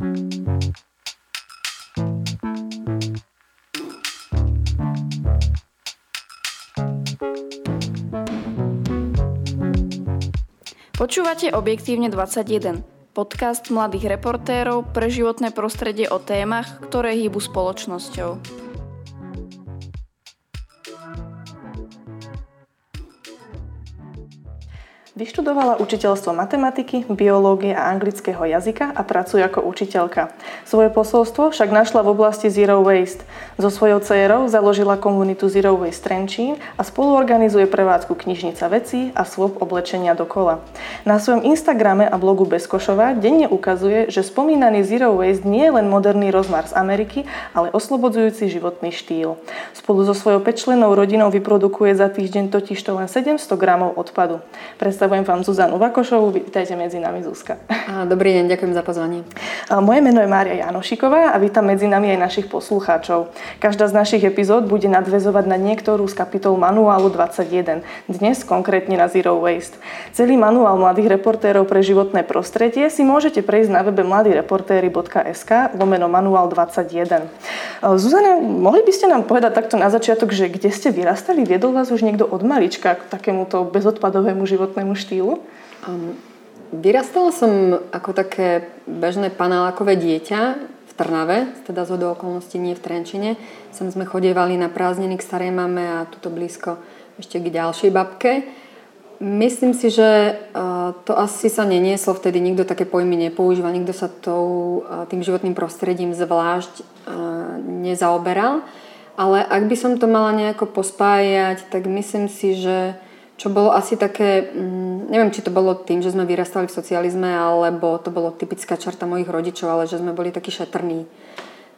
Počúvate Objektívne 21, podcast mladých reportérov pre životné prostredie o témach, ktoré hýbu spoločnosťou. Vyštudovala učiteľstvo matematiky, biológie a anglického jazyka a pracuje ako učiteľka. Svoje posolstvo však našla v oblasti Zero Waste. So svojou dcerou založila komunitu Zero Waste Trenčín a spoluorganizuje prevádzku knižnica vecí a swap oblečenia dokola. Na svojom Instagrame a blogu Bezkošová denne ukazuje, že spomínaný Zero Waste nie je len moderný rozmar z Ameriky, ale oslobodzujúci životný štýl. Spolu so svojou pečlenou rodinou vyprodukuje za týždeň totižto len 700 gramov odpadu. Predstav Predstavujem vám Zuzanu Vakošovú. Vítajte medzi nami, Zuzka. Dobrý deň, ďakujem za pozvanie. Moje meno je Mária Janošiková a vítam medzi nami aj našich poslucháčov. Každá z našich epizód bude nadvezovať na niektorú z kapitol manuálu 21. Dnes konkrétne na Zero Waste. Celý manuál mladých reportérov pre životné prostredie si môžete prejsť na webe mladíreportéry.sk lomeno manuál 21. Zuzana, mohli by ste nám povedať takto na začiatok, že kde ste vyrastali? Viedol vás už niekto od malička k takémuto bezodpadovému životnému štýlu? Um, vyrastala som ako také bežné panelákové dieťa v Trnave, teda z okolností nie v Trenčine. Sem sme chodievali na prázdniny k starej mame a tuto blízko ešte k ďalšej babke. Myslím si, že to asi sa nenieslo vtedy, nikto také pojmy nepoužíval, nikto sa tou, tým životným prostredím zvlášť nezaoberal. Ale ak by som to mala nejako pospájať, tak myslím si, že čo bolo asi také, mm, neviem, či to bolo tým, že sme vyrastali v socializme, alebo to bolo typická čarta mojich rodičov, ale že sme boli takí šetrní.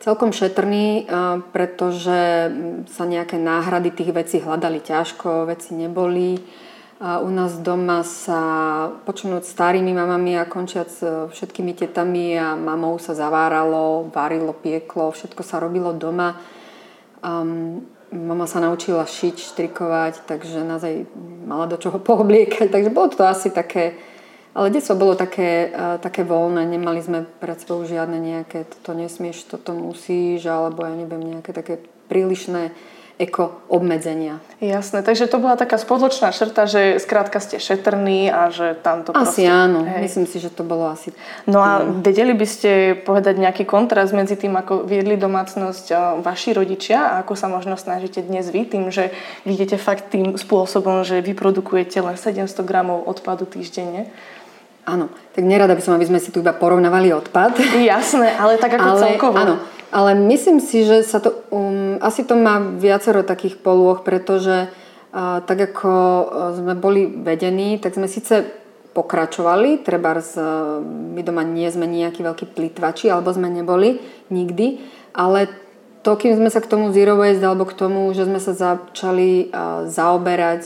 Celkom šetrní, pretože mm, sa nejaké náhrady tých vecí hľadali ťažko, veci neboli. U nás doma sa počnúť starými mamami a končiac e, všetkými tetami a mamou sa zaváralo, varilo, pieklo, všetko sa robilo doma. Mama sa naučila šiť, štrikovať, takže naozaj mala do čoho poobliekať. Takže bolo to asi také, ale detstvo bolo také, také voľné, nemali sme pred sebou žiadne nejaké toto nesmieš, toto musíš, alebo ja neviem, nejaké také prílišné eko obmedzenia. Jasné, takže to bola taká spoločná šrta, že skrátka ste šetrní a že tam to Asi proste, áno, hej. myslím si, že to bolo asi... No a vedeli by ste povedať nejaký kontrast medzi tým, ako viedli domácnosť vaši rodičia a ako sa možno snažíte dnes vy, tým, že vidíte fakt tým spôsobom, že vyprodukujete len 700 gramov odpadu týždenne? Áno, tak nerada by som, aby sme si tu iba porovnávali odpad. Jasné, ale tak ako ale, celkovo. Áno, ale myslím si, že sa to, um, asi to má viacero takých polôch, pretože uh, tak ako uh, sme boli vedení, tak sme síce pokračovali, treba z, uh, my doma nie sme nejakí veľkí plitvači, alebo sme neboli nikdy, ale to, kým sme sa k tomu zero waste, alebo k tomu, že sme sa začali uh, zaoberať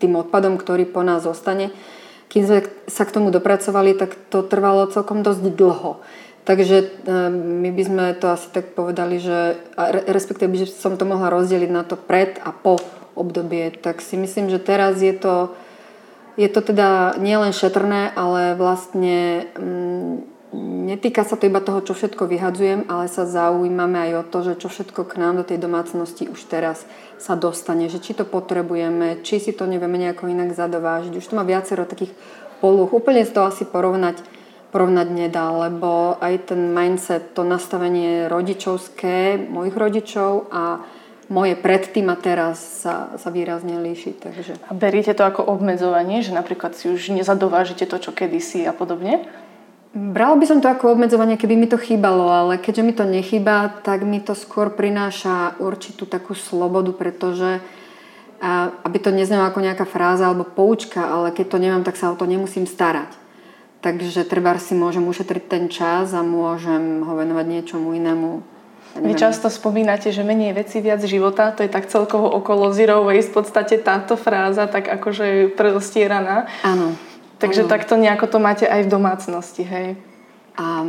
tým odpadom, ktorý po nás zostane, kým sme sa k tomu dopracovali, tak to trvalo celkom dosť dlho. Takže eh, my by sme to asi tak povedali, že respektíve by som to mohla rozdeliť na to pred a po obdobie, tak si myslím, že teraz je to, je to teda nielen šetrné, ale vlastne mm, netýka sa to iba toho, čo všetko vyhadzujem, ale sa zaujímame aj o to, že čo všetko k nám do tej domácnosti už teraz sa dostane, že či to potrebujeme, či si to nevieme nejako inak zadovážiť. Už to má viacero takých polúch. Úplne z toho asi porovnať porovnať nedá, lebo aj ten mindset, to nastavenie rodičovské mojich rodičov a moje predtým a teraz sa, sa výrazne líši. Takže... A beriete to ako obmedzovanie, že napríklad si už nezadovážite to, čo kedysi a podobne? Brala by som to ako obmedzovanie, keby mi to chýbalo, ale keďže mi to nechýba, tak mi to skôr prináša určitú takú slobodu, pretože a, aby to neznelo ako nejaká fráza alebo poučka, ale keď to nemám, tak sa o to nemusím starať. Takže treba si môžem ušetriť ten čas a môžem ho venovať niečomu inému. Vy často spomínate, že menej veci, viac života. To je tak celkovo okolo zero waste. V podstate táto fráza tak akože predostieraná. Áno. Takže áno. takto nejako to máte aj v domácnosti, hej? A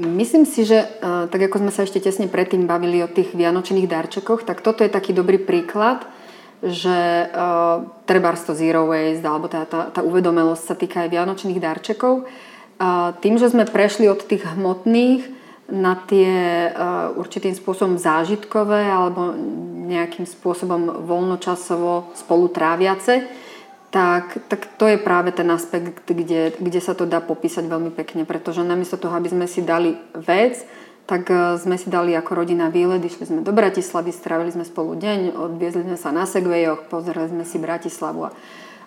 myslím si, že tak ako sme sa ešte tesne predtým bavili o tých vianočných darčekoch, tak toto je taký dobrý príklad, že uh, treba to zero waste, alebo tá, tá, tá uvedomelosť sa týka aj vianočných darčekov, tým, že sme prešli od tých hmotných na tie určitým spôsobom zážitkové alebo nejakým spôsobom voľnočasovo spolu tráviace, tak, tak to je práve ten aspekt, kde, kde sa to dá popísať veľmi pekne, pretože namiesto toho, aby sme si dali vec, tak e, sme si dali ako rodina výlet, išli sme do Bratislavy, strávili sme spolu deň, odviezli sme sa na segvejoch, pozreli sme si Bratislavu a,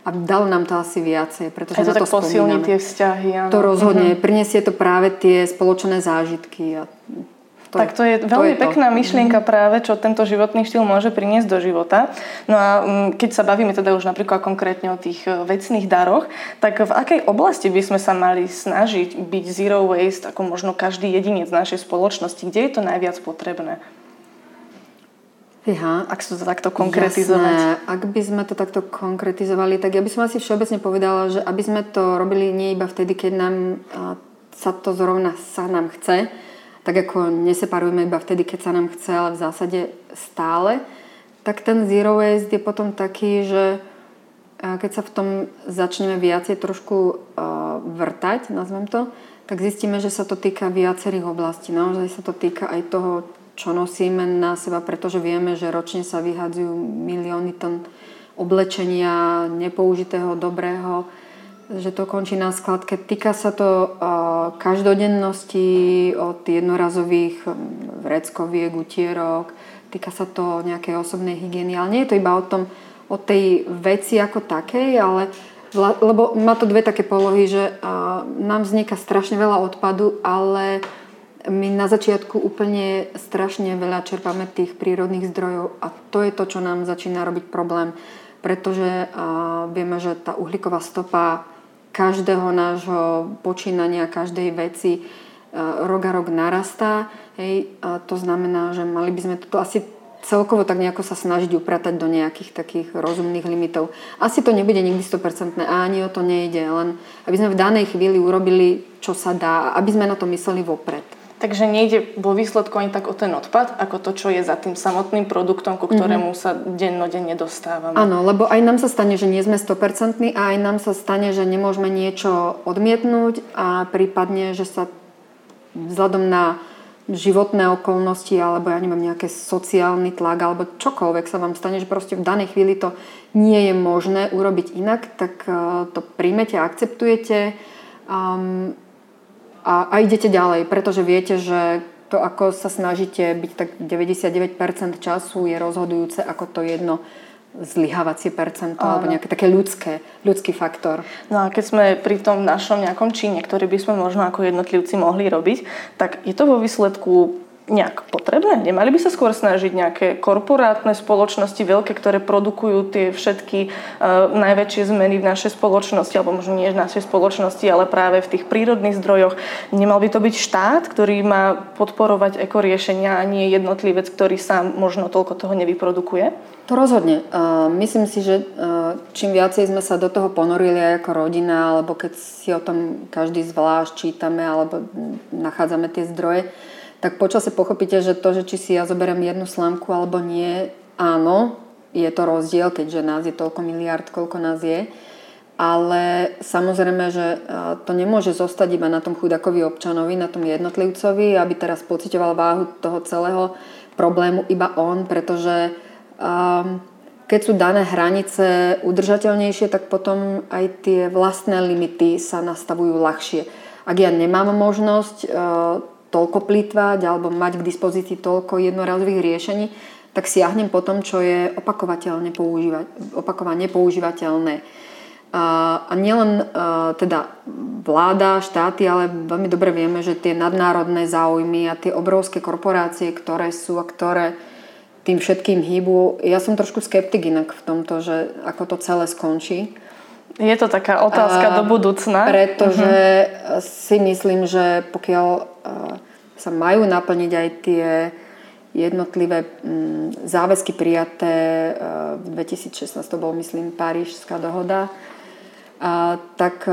a dalo nám to asi viacej, pretože to na to tak spomíname. tie vzťahy. Áno. To rozhodne, mm-hmm. prinesie to práve tie spoločné zážitky a to tak to je veľmi to je pekná to. myšlienka mhm. práve, čo tento životný štýl môže priniesť do života. No a mm, keď sa bavíme teda už napríklad konkrétne o tých e, vecných daroch, tak v akej oblasti by sme sa mali snažiť byť zero waste, ako možno každý jedinec našej spoločnosti? Kde je to najviac potrebné? Aha. Ak sa to takto konkretizovať. Jasné. Ak by sme to takto konkretizovali, tak ja by som asi všeobecne povedala, že aby sme to robili nie iba vtedy, keď nám sa to zrovna sa nám chce, tak ako neseparujeme iba vtedy, keď sa nám chce, ale v zásade stále, tak ten zero waste je potom taký, že keď sa v tom začneme viacej trošku vrtať, nazvem to, tak zistíme, že sa to týka viacerých oblastí. Naozaj sa to týka aj toho, čo nosíme na seba, pretože vieme, že ročne sa vyhadzujú milióny tón oblečenia, nepoužitého, dobrého, že to končí na skladke. Týka sa to každodennosti od jednorazových vreckoviek, utierok, týka sa to nejakej osobnej hygieny, ale nie je to iba o tom, o tej veci ako takej, ale lebo má to dve také polohy, že nám vzniká strašne veľa odpadu, ale my na začiatku úplne strašne veľa čerpáme tých prírodných zdrojov a to je to, čo nám začína robiť problém, pretože vieme, že tá uhlíková stopa každého nášho počínania, každej veci e, rok a rok narastá. Hej, a to znamená, že mali by sme toto asi celkovo tak nejako sa snažiť upratať do nejakých takých rozumných limitov. Asi to nebude nikdy 100% a ani o to nejde, len aby sme v danej chvíli urobili, čo sa dá, aby sme na to mysleli vopred. Takže nejde vo výsledku ani tak o ten odpad, ako to, čo je za tým samotným produktom, ku ktorému mm-hmm. sa dennodenne dostávame. Áno, lebo aj nám sa stane, že nie sme 100% a aj nám sa stane, že nemôžeme niečo odmietnúť a prípadne, že sa vzhľadom na životné okolnosti alebo ja neviem, nejaký sociálny tlak alebo čokoľvek sa vám stane, že proste v danej chvíli to nie je možné urobiť inak, tak eh, to príjmete, akceptujete. Um, a, a idete ďalej, pretože viete, že to, ako sa snažíte byť tak 99% času je rozhodujúce ako to jedno zlyhávacie percento Áno. alebo nejaké také ľudské, ľudský faktor. No a keď sme pri tom našom nejakom čine, ktorý by sme možno ako jednotlivci mohli robiť, tak je to vo výsledku nejak potrebné? Nemali by sa skôr snažiť nejaké korporátne spoločnosti, veľké, ktoré produkujú tie všetky uh, najväčšie zmeny v našej spoločnosti, alebo možno nie v našej spoločnosti, ale práve v tých prírodných zdrojoch. Nemal by to byť štát, ktorý má podporovať ekoriešenia a nie jednotlivec, ktorý sám možno toľko toho nevyprodukuje? To rozhodne. Uh, myslím si, že uh, čím viacej sme sa do toho ponorili aj ako rodina, alebo keď si o tom každý zvlášť čítame, alebo nachádzame tie zdroje, tak počase pochopíte, že to, že či si ja zoberiem jednu slámku alebo nie, áno, je to rozdiel, keďže nás je toľko miliard, koľko nás je. Ale samozrejme, že to nemôže zostať iba na tom chudakovi občanovi, na tom jednotlivcovi, aby teraz pocitoval váhu toho celého problému iba on, pretože um, keď sú dané hranice udržateľnejšie, tak potom aj tie vlastné limity sa nastavujú ľahšie. Ak ja nemám možnosť uh, toľko plýtvať alebo mať k dispozícii toľko jednorazových riešení, tak siahnem po tom, čo je opakovateľne používať, opakovane používateľné. A nielen teda vláda, štáty, ale veľmi dobre vieme, že tie nadnárodné záujmy a tie obrovské korporácie, ktoré sú a ktoré tým všetkým hýbu. Ja som trošku skeptik inak v tomto, že ako to celé skončí. Je to taká otázka a, do budúcna. Pretože uh-huh. si myslím, že pokiaľ sa majú naplniť aj tie jednotlivé mm, záväzky prijaté v 2016, to bol myslím Parížská dohoda, a, tak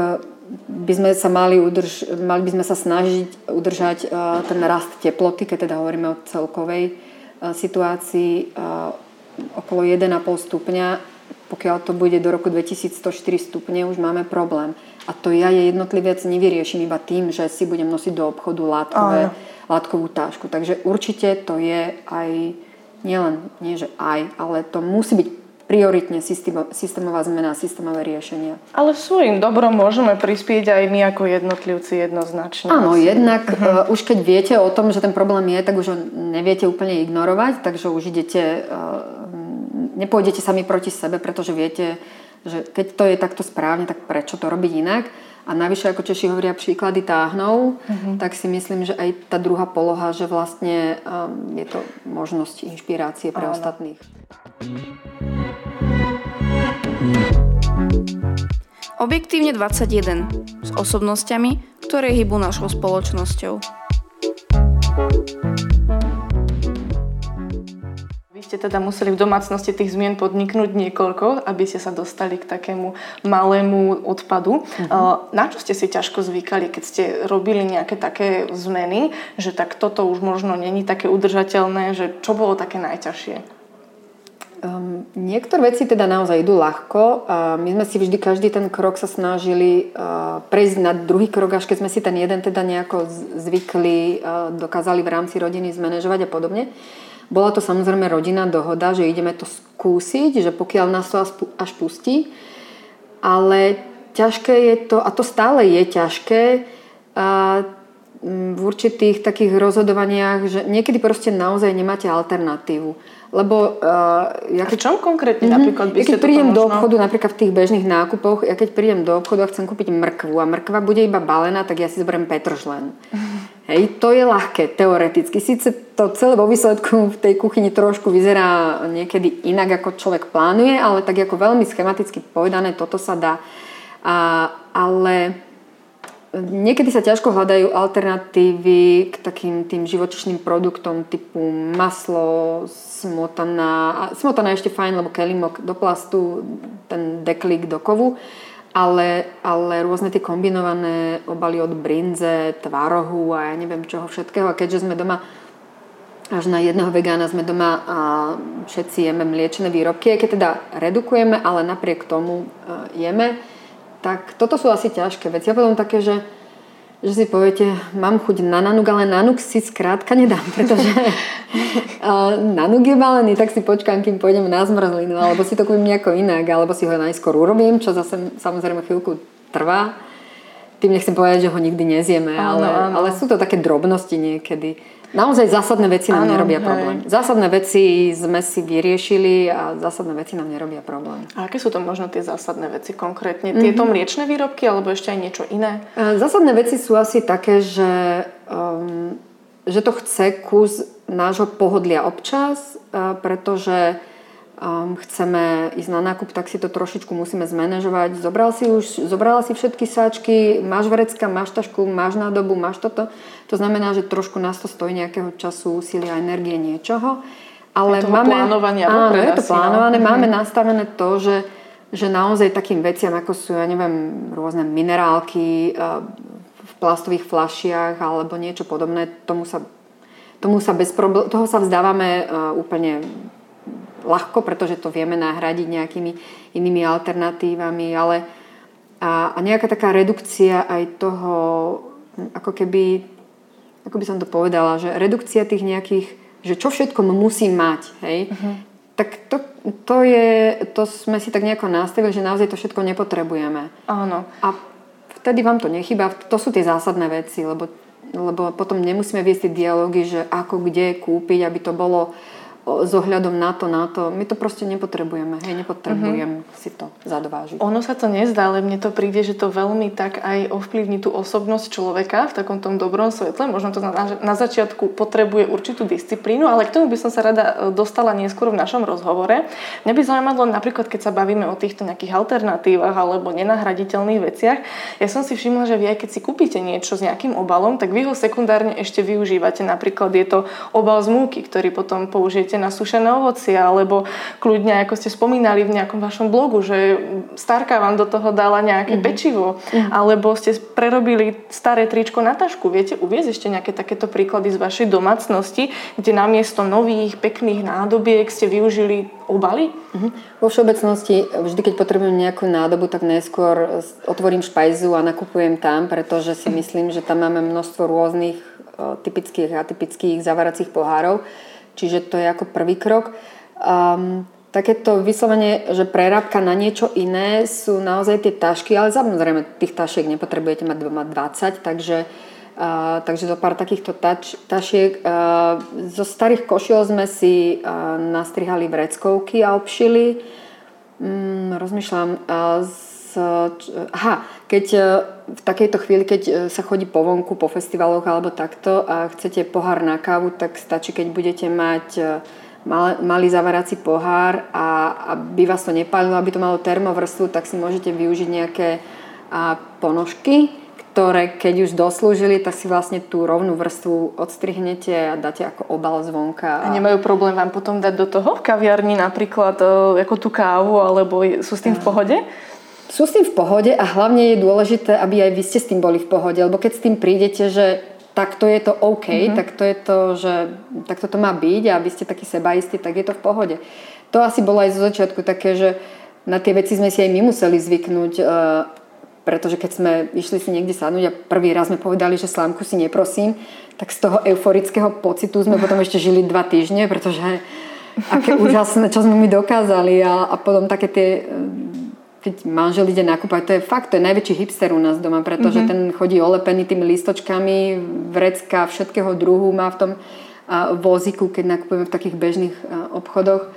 by sme sa mali, udrž, mali by sme sa snažiť udržať ten rast teploty, keď teda hovoríme o celkovej situácii okolo 1,5 stupňa pokiaľ to bude do roku 2104 stupne, už máme problém. A to ja je jednotlivec nevyriešim iba tým, že si budem nosiť do obchodu látkové, látkovú tášku. Takže určite to je aj, nielen, nie že aj, ale to musí byť prioritne systémová zmena, systémové riešenia. Ale svojim dobrom môžeme prispieť aj my ako jednotlivci jednoznačne. Áno, jednak uh-huh. uh, už keď viete o tom, že ten problém je, tak už ho neviete úplne ignorovať, takže už idete, uh, nepôjdete sami proti sebe, pretože viete, že keď to je takto správne, tak prečo to robiť inak? A najvyššie, ako Češi hovoria, príklady táhnou, uh-huh. tak si myslím, že aj tá druhá poloha, že vlastne um, je to možnosť inšpirácie pre Áno. ostatných. Objektívne 21 s osobnosťami, ktoré hýbu našou spoločnosťou. Vy ste teda museli v domácnosti tých zmien podniknúť niekoľko, aby ste sa dostali k takému malému odpadu. Uh-huh. Na čo ste si ťažko zvykali, keď ste robili nejaké také zmeny, že tak toto už možno není také udržateľné, že čo bolo také najťažšie? Um, niektoré veci teda naozaj idú ľahko. Uh, my sme si vždy každý ten krok sa snažili uh, prejsť na druhý krok, až keď sme si ten jeden teda nejako zvykli, uh, dokázali v rámci rodiny zmanéžovať a podobne. Bola to samozrejme rodinná dohoda, že ideme to skúsiť, že pokiaľ nás to až pustí. Ale ťažké je to, a to stále je ťažké, uh, v určitých takých rozhodovaniach, že niekedy proste naozaj nemáte alternatívu lebo... Uh, ja keď, v čom konkrétne mm-hmm. napríklad by ja keď prídem do obchodu, napríklad v tých bežných nákupoch, ja keď prídem do obchodu a chcem kúpiť mrkvu a mrkva bude iba balená, tak ja si zoberiem petržlen. Mm-hmm. Hej, to je ľahké, teoreticky. Sice to celé vo výsledku v tej kuchyni trošku vyzerá niekedy inak, ako človek plánuje, ale tak ako veľmi schematicky povedané, toto sa dá. A, ale Niekedy sa ťažko hľadajú alternatívy k takým tým živočišným produktom typu maslo, smotana. Smotana je ešte fajn, lebo kelimok do plastu, ten deklík do kovu. Ale, ale rôzne tie kombinované obaly od brinze, tvarohu a ja neviem čoho všetkého. A keďže sme doma až na jedného vegána sme doma a všetci jeme mliečne výrobky, keď teda redukujeme, ale napriek tomu jeme, tak toto sú asi ťažké veci. A potom také, že, že si poviete, mám chuť na nanuk, ale nanuk si skrátka nedám, pretože nanuk je balený, tak si počkám, kým pôjdem na zmrzlinu, alebo si to kúpim nejako inak, alebo si ho najskôr urobím, čo zase samozrejme chvíľku trvá. Tým nechcem povedať, že ho nikdy nezieme, áno, ale, áno. ale sú to také drobnosti niekedy. Naozaj zásadné veci nám ano, nerobia hej. problém. Zásadné veci sme si vyriešili a zásadné veci nám nerobia problém. A aké sú to možno tie zásadné veci konkrétne? Mm-hmm. Tieto mliečne výrobky alebo ešte aj niečo iné? E, zásadné veci sú asi také, že, um, že to chce kus nášho pohodlia občas, uh, pretože um, chceme ísť na nákup, tak si to trošičku musíme zmanéžovať. Zobral si už, zobrala si všetky sáčky, máš vrecka, máš tašku, máš nádobu, máš toto. To znamená, že trošku nás to stojí nejakého času, úsilia, energie, niečoho. Ale je máme, plánovania áno, je to no. plánované. No. Máme nastavené to, že, že naozaj takým veciam, ako sú, ja neviem, rôzne minerálky v plastových flašiach alebo niečo podobné, tomu sa, tomu sa bez problém, toho sa vzdávame úplne ľahko, pretože to vieme nahradiť nejakými inými alternatívami, ale a, a nejaká taká redukcia aj toho, ako keby, ako by som to povedala, že redukcia tých nejakých, že čo všetko musím mať, hej, uh-huh. tak to, to je, to sme si tak nejako nastavili, že naozaj to všetko nepotrebujeme. Áno. A vtedy vám to nechýba, to sú tie zásadné veci, lebo, lebo potom nemusíme viesť tie dialógy, že ako kde kúpiť, aby to bolo s ohľadom na to, na to. My to proste nepotrebujeme. Hej, nepotrebujem mm-hmm. si to zadovážiť. Ono sa to nezdá, ale mne to príde, že to veľmi tak aj ovplyvní tú osobnosť človeka v takom tom dobrom svetle. Možno to na, na začiatku potrebuje určitú disciplínu, ale k tomu by som sa rada e, dostala neskôr v našom rozhovore. Mňa by zaujímalo napríklad, keď sa bavíme o týchto nejakých alternatívach alebo nenahraditeľných veciach. Ja som si všimla, že vy aj keď si kúpite niečo s nejakým obalom, tak vy ho sekundárne ešte využívate. Napríklad je to obal z múky, ktorý potom použijete nasušené ovocie, alebo kľudne, ako ste spomínali v nejakom vašom blogu, že starka vám do toho dala nejaké mm-hmm. pečivo, mm-hmm. alebo ste prerobili staré tričko na tašku. Viete uviezť ešte nejaké takéto príklady z vašej domácnosti, kde namiesto nových, pekných nádobiek ste využili obaly? Mm-hmm. Vo všeobecnosti, vždy keď potrebujem nejakú nádobu, tak najskôr otvorím špajzu a nakupujem tam, pretože si myslím, že tam máme množstvo rôznych typických a atypických zavaracích pohárov. Čiže to je ako prvý krok. Um, takéto vyslovene, že prerábka na niečo iné sú naozaj tie tašky, ale samozrejme tých tašiek nepotrebujete mať 20, takže, uh, takže zo pár takýchto tač, tašiek. Uh, zo starých košiel sme si uh, nastrihali vreckovky a obšili. Um, rozmýšľam, uh, z, aha, keď e, v takejto chvíli, keď e, sa chodí po vonku, po festivaloch alebo takto a chcete pohár na kávu, tak stačí, keď budete mať e, mal, malý zavarací pohár a aby vás to nepálilo, aby to malo termovrstvu, tak si môžete využiť nejaké ponožky, ktoré keď už doslúžili, tak si vlastne tú rovnú vrstvu odstrihnete a dáte ako obal zvonka. A, a nemajú problém vám potom dať do toho v kaviarni napríklad ako tú kávu, alebo sú s tým v pohode? Sú s tým v pohode a hlavne je dôležité, aby aj vy ste s tým boli v pohode, lebo keď s tým prídete, že takto je to OK, mm-hmm. tak to je to, že takto to má byť a vy ste takí sebaistí, tak je to v pohode. To asi bolo aj zo začiatku také, že na tie veci sme si aj my museli zvyknúť, uh, pretože keď sme išli si niekde sadnúť a prvý raz sme povedali, že slámku si neprosím, tak z toho euforického pocitu sme potom ešte žili dva týždne, pretože aké úžasné, čo sme mi dokázali a, a potom také tie keď manžel ide nakúpať, to je fakt, to je najväčší hipster u nás doma, pretože mm-hmm. ten chodí olepený tými listočkami, vrecka všetkého druhu má v tom vozíku, keď nakupujeme v takých bežných obchodoch.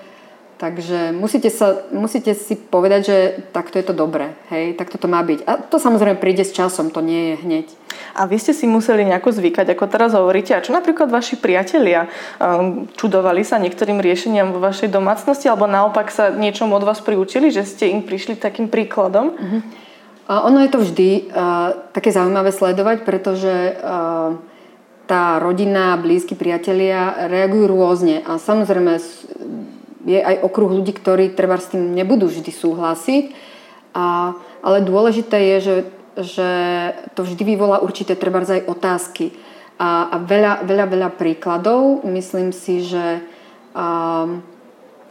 Takže musíte, sa, musíte si povedať, že takto je to dobré, hej, takto to má byť. A to samozrejme príde s časom, to nie je hneď. A vy ste si museli nejako zvykať, ako teraz hovoríte. A čo napríklad vaši priatelia? Um, čudovali sa niektorým riešeniam vo vašej domácnosti, alebo naopak sa niečom od vás priučili, že ste im prišli takým príkladom? Uh-huh. A ono je to vždy uh, také zaujímavé sledovať, pretože uh, tá rodina, blízki priatelia reagujú rôzne. A samozrejme je aj okruh ľudí, ktorí treba s tým nebudú vždy súhlasiť. A, ale dôležité je, že, že to vždy vyvolá určité treba aj otázky. A, a veľa, veľa, veľa príkladov. Myslím si, že a,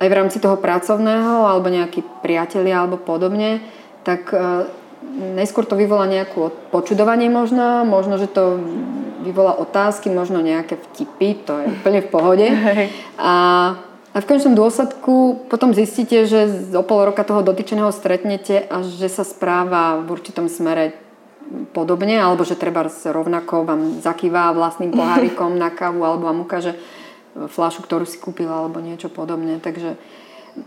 aj v rámci toho pracovného alebo nejakí priatelia alebo podobne, tak a, najskôr to vyvolá nejakú počudovanie možno, možno, že to vyvolá otázky, možno nejaké vtipy, to je úplne v pohode. A, a v konečnom dôsledku potom zistíte, že o pol roka toho dotyčeného stretnete a že sa správa v určitom smere podobne, alebo že treba rovnako vám zakýva vlastným pohárikom na kávu, alebo vám ukáže fľašu, ktorú si kúpila, alebo niečo podobne. Takže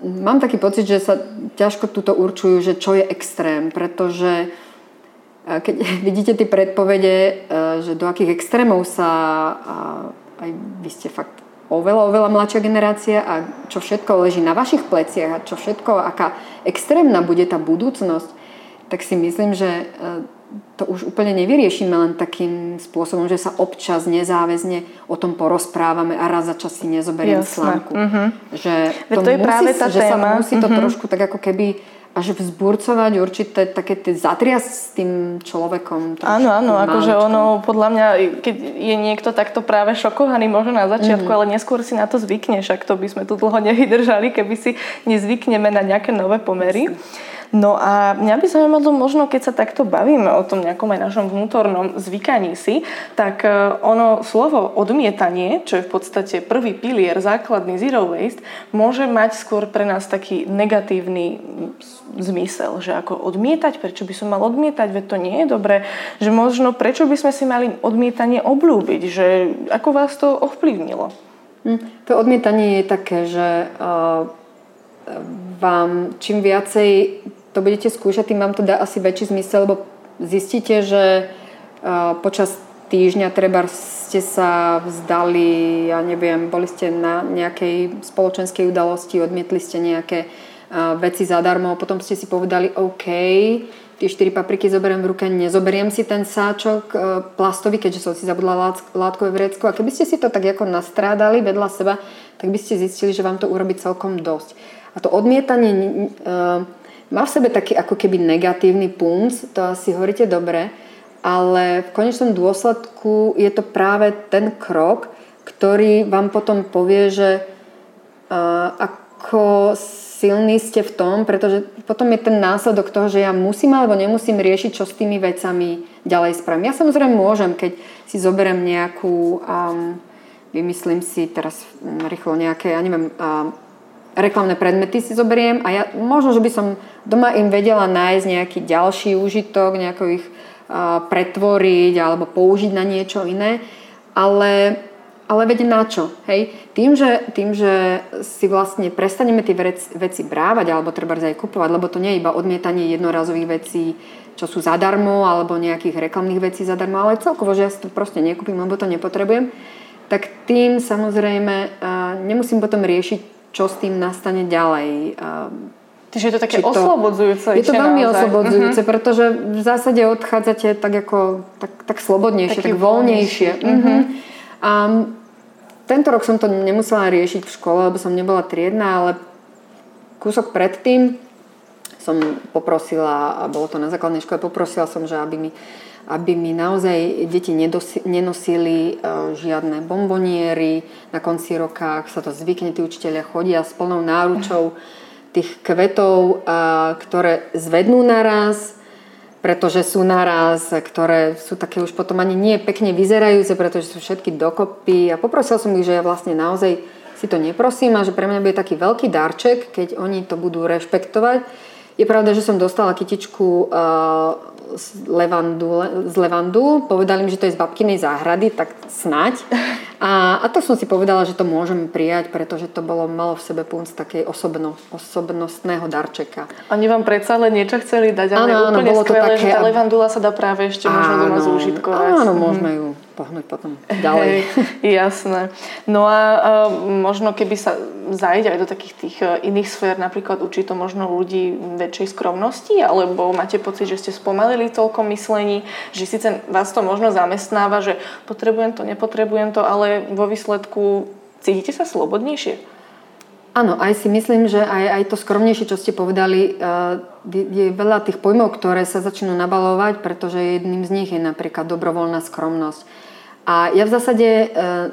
mám taký pocit, že sa ťažko tuto určujú, že čo je extrém, pretože eh, keď vidíte tie predpovede, eh, že do akých extrémov sa aj vy ste fakt oveľa, oveľa mladšia generácia a čo všetko leží na vašich pleciach a čo všetko, aká extrémna bude tá budúcnosť, tak si myslím, že e, to už úplne nevyriešime len takým spôsobom, že sa občas nezáväzne o tom porozprávame a raz za čas si nezoberiem slámku. Mm-hmm. Že to, to je musí, práve tá že téma. sa musí to mm-hmm. trošku tak ako keby až vzburcovať určité také tie zatrias s tým človekom. Áno, áno, akože ono podľa mňa, keď je niekto takto práve šokovaný možno na začiatku, mm. ale neskôr si na to zvykneš, ak to by sme tu dlho nevydržali, keby si nezvykneme na nejaké nové pomery. Myslím. No a mňa by zaujímalo možno, keď sa takto bavíme o tom nejakom aj našom vnútornom zvykaní si, tak e, ono slovo odmietanie, čo je v podstate prvý pilier, základný zero waste, môže mať skôr pre nás taký negatívny zmysel, že ako odmietať, prečo by som mal odmietať, veď to nie je dobré, že možno prečo by sme si mali odmietanie obľúbiť, že ako vás to ovplyvnilo? Hm, to odmietanie je také, že uh, vám čím viacej to budete skúšať, tým vám to dá asi väčší zmysel, lebo zistíte, že počas týždňa treba ste sa vzdali, ja neviem, boli ste na nejakej spoločenskej udalosti, odmietli ste nejaké veci zadarmo, potom ste si povedali OK, tie 4 papriky zoberiem v ruke, nezoberiem si ten sáčok e, plastový, keďže som si zabudla látkové vrecko. A keby ste si to tak ako nastrádali vedľa seba, tak by ste zistili, že vám to urobí celkom dosť. A to odmietanie má v sebe taký ako keby negatívny punc, to asi hovoríte dobre, ale v konečnom dôsledku je to práve ten krok, ktorý vám potom povie, že uh, ako silní ste v tom, pretože potom je ten následok toho, že ja musím alebo nemusím riešiť, čo s tými vecami ďalej spravím. Ja samozrejme môžem, keď si zoberiem nejakú, um, vymyslím si teraz rýchlo nejaké, ja neviem, um, reklamné predmety si zoberiem a ja možno, že by som doma im vedela nájsť nejaký ďalší úžitok, nejako ich uh, pretvoriť alebo použiť na niečo iné, ale ale veď na čo? Hej? Tým, že, tým, že si vlastne prestaneme tie veci brávať alebo treba aj kupovať, lebo to nie je iba odmietanie jednorazových vecí, čo sú zadarmo alebo nejakých reklamných vecí zadarmo, ale celkovo, že ja si to proste nekúpim, lebo to nepotrebujem, tak tým samozrejme nemusím potom riešiť, čo s tým nastane ďalej. Čiže je to také to, oslobodzujúce. Je to veľmi naozaj. oslobodzujúce, uh-huh. pretože v zásade odchádzate tak ako tak, tak slobodnejšie, Taký tak voľnejšie. Uh-huh. A tento rok som to nemusela riešiť v škole, lebo som nebola triedna, ale kúsok predtým som poprosila, a bolo to na základnej škole, poprosila som, že aby mi, aby mi naozaj deti nenosili uh, žiadne bomboniery. Na konci roka, sa to zvykne, tí učiteľia chodia s plnou náručou tých kvetov, uh, ktoré zvednú naraz pretože sú naraz, ktoré sú také už potom ani nie pekne vyzerajúce, pretože sú všetky dokopy. A poprosil som ich, že ja vlastne naozaj si to neprosím a že pre mňa bude taký veľký darček, keď oni to budú rešpektovať. Je pravda, že som dostala kytičku uh, z levandu, z levandu. Povedali mi, že to je z babkinej záhrady, tak snať. A, a to som si povedala, že to môžem prijať, pretože to bolo malo v sebe punc takej osobno, osobnostného darčeka. Oni vám predsa len niečo chceli dať, ale áno, úplne áno, skvelé, také, že tá levandula sa dá práve ešte možno doma zúžitkovať. Áno, môžeme ju pohnúť potom ďalej. Hej, jasné. No a uh, možno keby sa zajde aj do takých tých uh, iných sfér, napríklad učí to možno ľudí väčšej skromnosti, alebo máte pocit, že ste spomalili toľko myslení, že síce vás to možno zamestnáva, že potrebujem to, nepotrebujem to, ale vo výsledku cítite sa slobodnejšie? Áno, aj si myslím, že aj, aj to skromnejšie, čo ste povedali, je veľa tých pojmov, ktoré sa začnú nabalovať, pretože jedným z nich je napríklad dobrovoľná skromnosť. A ja v zásade e,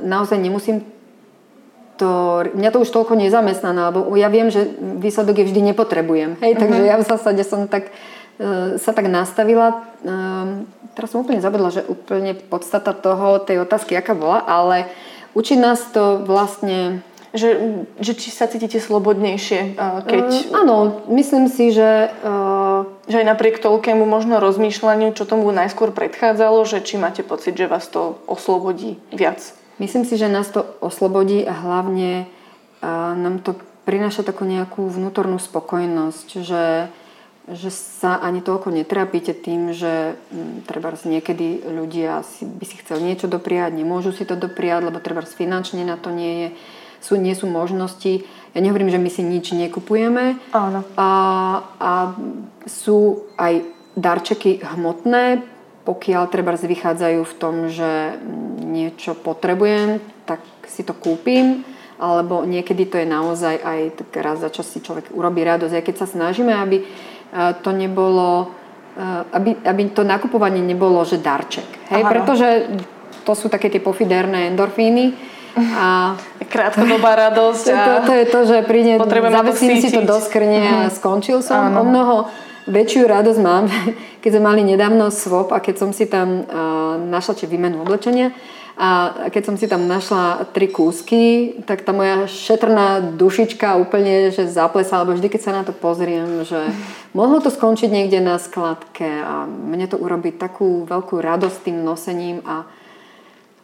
naozaj nemusím to, mňa to už toľko nezamestnané, lebo ja viem, že výsledok je vždy nepotrebujem. Hej, takže uh-huh. ja v zásade som tak, e, sa tak nastavila. Teraz som úplne zabudla, že úplne podstata toho, tej otázky, aká bola, ale učí nás to vlastne že, že či sa cítite slobodnejšie, keď... Uh, áno, myslím si, že... Uh, že aj napriek toľkému možno rozmýšľaniu, čo tomu najskôr predchádzalo, že či máte pocit, že vás to oslobodí viac? Myslím si, že nás to oslobodí a hlavne uh, nám to prináša takú nejakú vnútornú spokojnosť, že, že sa ani toľko netrápite tým, že m, treba niekedy ľudia si, by si chceli niečo dopriať, nemôžu si to dopriať, lebo treba finančne na to nie je sú, nie sú možnosti. Ja nehovorím, že my si nič nekupujeme. Áno. A, a sú aj darčeky hmotné, pokiaľ treba vychádzajú v tom, že niečo potrebujem, tak si to kúpim alebo niekedy to je naozaj aj tak raz za čas si človek urobí radosť, aj keď sa snažíme, aby e, to nebolo, e, aby, aby to nakupovanie nebolo, že darček. Hej? Pretože to sú také tie pofiderné endorfíny, a krátkodobá radosť. A to, to je to, že príde, zavesím si to do skrne a mhm. skončil som. Áno. O mnoho väčšiu radosť mám, keď sme mali nedávno swap a keď som si tam uh, našla či výmenu oblečenia a keď som si tam našla tri kúsky, tak tá moja šetrná dušička úplne že zaplesala, lebo vždy, keď sa na to pozriem, že mohlo to skončiť niekde na skladke a mne to urobí takú veľkú radosť tým nosením a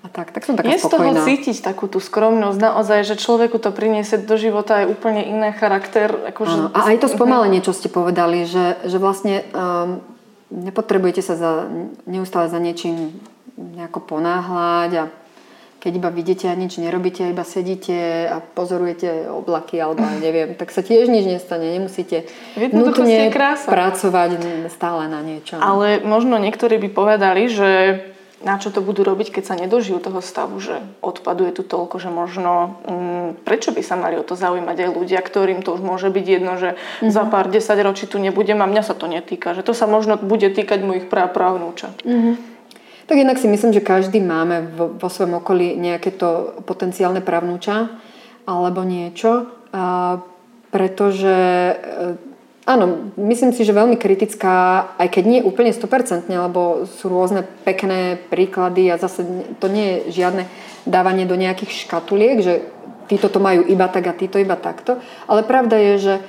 a tak, tak som taká je spokojná. z toho cítiť takú tú skromnosť, naozaj, že človeku to priniesie do života aj úplne iný charakter. Akože... A aj to spomalenie, čo ste povedali, že, že vlastne um, nepotrebujete sa za, neustále za niečím nejako ponáhľať a keď iba vidíte a nič nerobíte, iba sedíte a pozorujete oblaky alebo neviem, tak sa tiež nič nestane. Nemusíte nutne pracovať stále na niečom. Ale možno niektorí by povedali, že na čo to budú robiť, keď sa nedožijú toho stavu, že odpadu je tu toľko, že možno mm, prečo by sa mali o to zaujímať aj ľudia, ktorým to už môže byť jedno, že mm-hmm. za pár desať ročí tu nebudem a mňa sa to netýka, že to sa možno bude týkať mojich prápravnúčat. Mm-hmm. Tak jednak si myslím, že každý máme vo, vo svojom okolí nejaké to potenciálne pravnúča alebo niečo, a pretože e, áno, myslím si, že veľmi kritická, aj keď nie úplne 100%, lebo sú rôzne pekné príklady a zase to nie je žiadne dávanie do nejakých škatuliek, že títo to majú iba tak a títo iba takto. Ale pravda je, že e,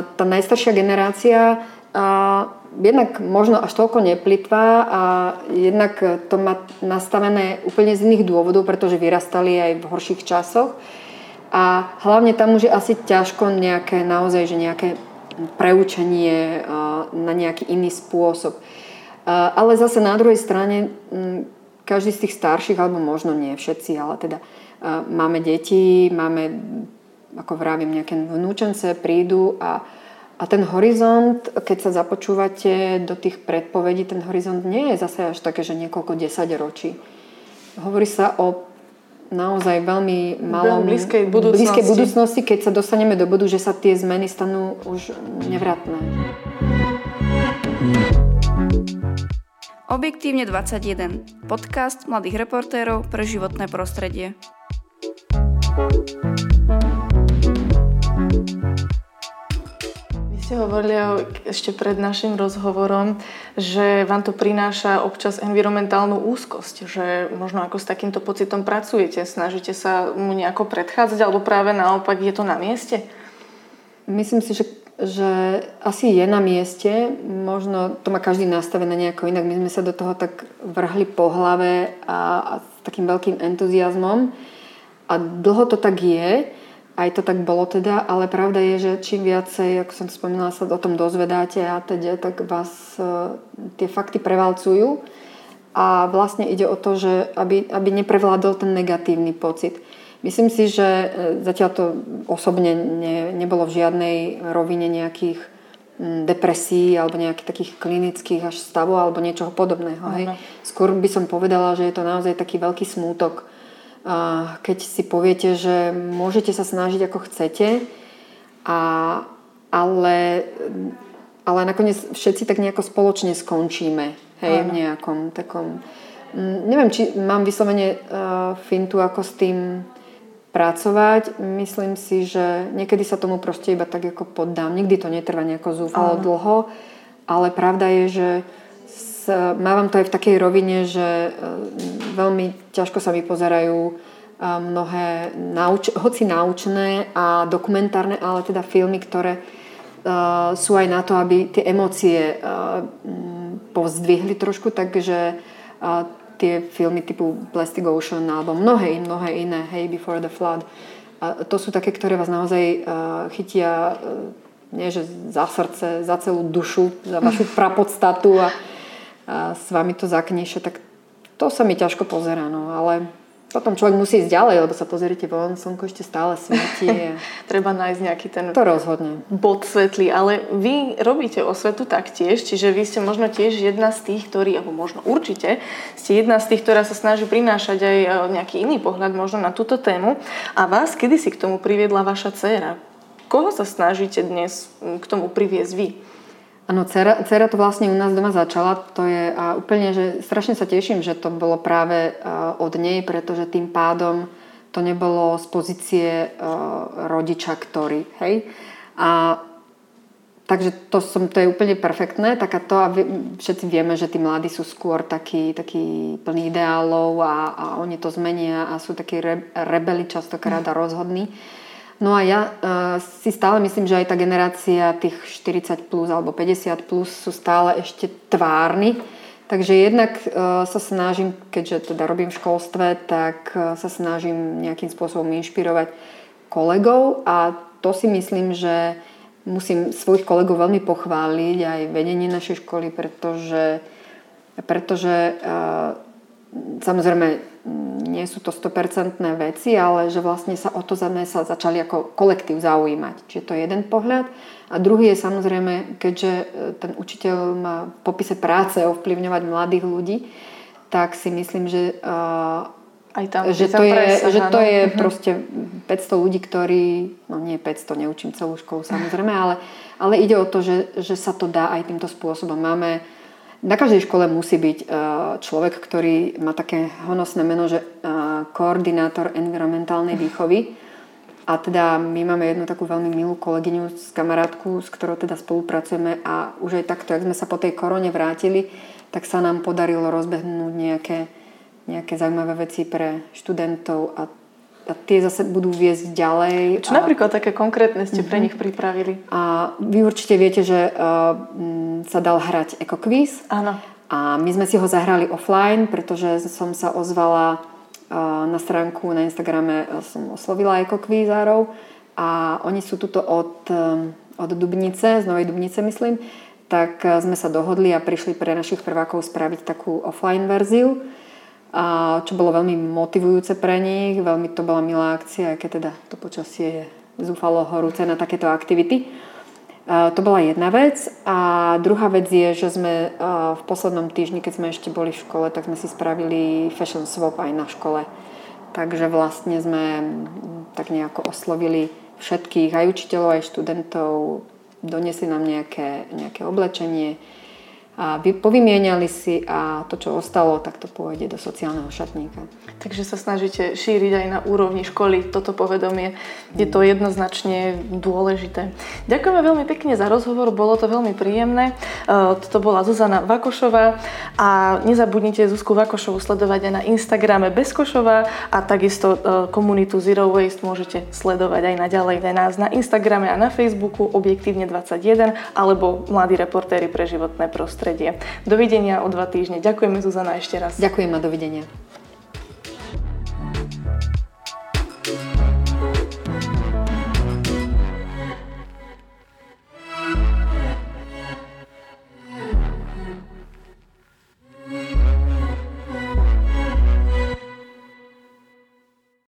tá najstaršia generácia jednak možno až toľko neplitvá a jednak to má nastavené úplne z iných dôvodov, pretože vyrastali aj v horších časoch. A hlavne tam už je asi ťažko nejaké, naozaj, že nejaké preučenie na nejaký iný spôsob. Ale zase na druhej strane každý z tých starších, alebo možno nie všetci, ale teda máme deti, máme, ako vravím, nejaké vnúčence, prídu a a ten horizont, keď sa započúvate do tých predpovedí, ten horizont nie je zase až také, že niekoľko desať ročí. Hovorí sa o naozaj veľmi malom blízkej budúcnosti. blízkej budúcnosti, keď sa dostaneme do bodu, že sa tie zmeny stanú už nevratné. Objektívne 21. Podcast mladých reportérov pre životné prostredie ste hovorili ešte pred našim rozhovorom, že vám to prináša občas environmentálnu úzkosť, že možno ako s takýmto pocitom pracujete, snažíte sa mu nejako predchádzať, alebo práve naopak je to na mieste? Myslím si, že, že asi je na mieste, možno to má každý nastavené nejako inak. My sme sa do toho tak vrhli po hlave a, a s takým veľkým entuziasmom a dlho to tak je aj to tak bolo teda, ale pravda je, že čím viacej, ako som spomínala, sa o tom dozvedáte a teda, tak vás e, tie fakty prevalcujú a vlastne ide o to, že aby, aby neprevládol ten negatívny pocit. Myslím si, že e, zatiaľ to osobne ne, nebolo v žiadnej rovine nejakých depresí alebo nejakých takých klinických až stavov alebo niečoho podobného. Hej. Skôr by som povedala, že je to naozaj taký veľký smútok keď si poviete, že môžete sa snažiť ako chcete, a, ale, ale nakoniec všetci tak nejako spoločne skončíme hej, v nejakom takom... Neviem, či mám vyslovene uh, fintu, ako s tým pracovať. Myslím si, že niekedy sa tomu proste iba tak ako poddám. Nikdy to netrvá nejako zúfalo dlho, ale pravda je, že mávam to aj v takej rovine, že e, veľmi ťažko sa mi pozerajú e, mnohé, nauč- hoci naučné a dokumentárne, ale teda filmy, ktoré uh, sú aj na to, aby tie emócie uh, povzdvihli trošku, takže uh, tie filmy typu Plastic Ocean alebo mnohé, mnohé iné, Hey Before the Flood, uh, to sú také, ktoré vás naozaj uh, chytia uh, nie že za srdce, za celú dušu, za vašu prapodstatu a a s vami to zaknieše, tak to sa mi ťažko pozerá, no ale potom človek musí ísť ďalej, lebo sa pozriete von, slnko ešte stále svieti. Treba nájsť nejaký ten to rozhodne. bod svetlý, ale vy robíte osvetu taktiež, čiže vy ste možno tiež jedna z tých, ktorí, alebo možno určite, ste jedna z tých, ktorá sa snaží prinášať aj e, nejaký iný pohľad možno na túto tému. A vás kedy si k tomu priviedla vaša dcéra? Koho sa snažíte dnes k tomu priviesť vy? Áno, dcera, dcera to vlastne u nás doma začala. To je a úplne, že strašne sa teším, že to bolo práve uh, od nej, pretože tým pádom to nebolo z pozície uh, rodiča, ktorý, hej. A Takže to, som, to je úplne perfektné. Tak a to, a všetci vieme, že tí mladí sú skôr takí, takí plní ideálov a, a oni to zmenia a sú takí re, rebeli častokrát a rozhodní. No a ja uh, si stále myslím, že aj tá generácia tých 40 plus alebo 50 plus sú stále ešte tvárni. Takže jednak uh, sa snažím, keďže teda robím v školstve, tak uh, sa snažím nejakým spôsobom inšpirovať kolegov a to si myslím, že musím svojich kolegov veľmi pochváliť aj vedenie našej školy, pretože, pretože uh, samozrejme nie sú to 100% veci, ale že vlastne sa o to sme sa začali ako kolektív zaujímať. Čiže to je jeden pohľad. A druhý je samozrejme, keďže e, ten učiteľ má v popise práce ovplyvňovať mladých ľudí, tak si myslím, že aj tam, že to, je, že to je uh-huh. proste 500 ľudí, ktorí, no nie 500, neučím celú školu samozrejme, ale, ale ide o to, že, že sa to dá aj týmto spôsobom. Máme, na každej škole musí byť uh, človek, ktorý má také honosné meno, že uh, koordinátor environmentálnej výchovy. A teda my máme jednu takú veľmi milú kolegyňu z kamarátku, s ktorou teda spolupracujeme a už aj takto, jak sme sa po tej korone vrátili, tak sa nám podarilo rozbehnúť nejaké nejaké zaujímavé veci pre študentov a, a tie zase budú viesť ďalej. Čo a, napríklad také konkrétne ste pre mhm. nich pripravili? A vy určite viete, že uh, sa dal hrať ekokvíz. Áno. A my sme si ho zahrali offline, pretože som sa ozvala uh, na stránku na Instagrame, som oslovila ekokvízárov a oni sú tuto od, od Dubnice, z Novej Dubnice myslím, tak sme sa dohodli a prišli pre našich prvákov spraviť takú offline verziu a čo bolo veľmi motivujúce pre nich, veľmi to bola milá akcia, aké teda to počasie je zúfalo horúce na takéto aktivity. To bola jedna vec. A druhá vec je, že sme v poslednom týždni, keď sme ešte boli v škole, tak sme si spravili fashion swap aj na škole. Takže vlastne sme tak nejako oslovili všetkých, aj učiteľov, aj študentov, doniesli nám nejaké, nejaké oblečenie, a povymieniali si a to, čo ostalo, tak to pôjde do sociálneho šatníka. Takže sa snažíte šíriť aj na úrovni školy toto povedomie. Je to jednoznačne dôležité. Ďakujeme veľmi pekne za rozhovor, bolo to veľmi príjemné. E, toto bola Zuzana Vakošová a nezabudnite Zuzku Vakošovu sledovať aj na Instagrame Bezkošová a takisto e, komunitu Zero Waste môžete sledovať aj naďalej aj nás na Instagrame a na Facebooku Objektívne 21 alebo Mladí reportéri pre životné prostredie prostredie. Dovidenia o dva týždne. Ďakujeme Zuzana ešte raz. Ďakujem a dovidenia.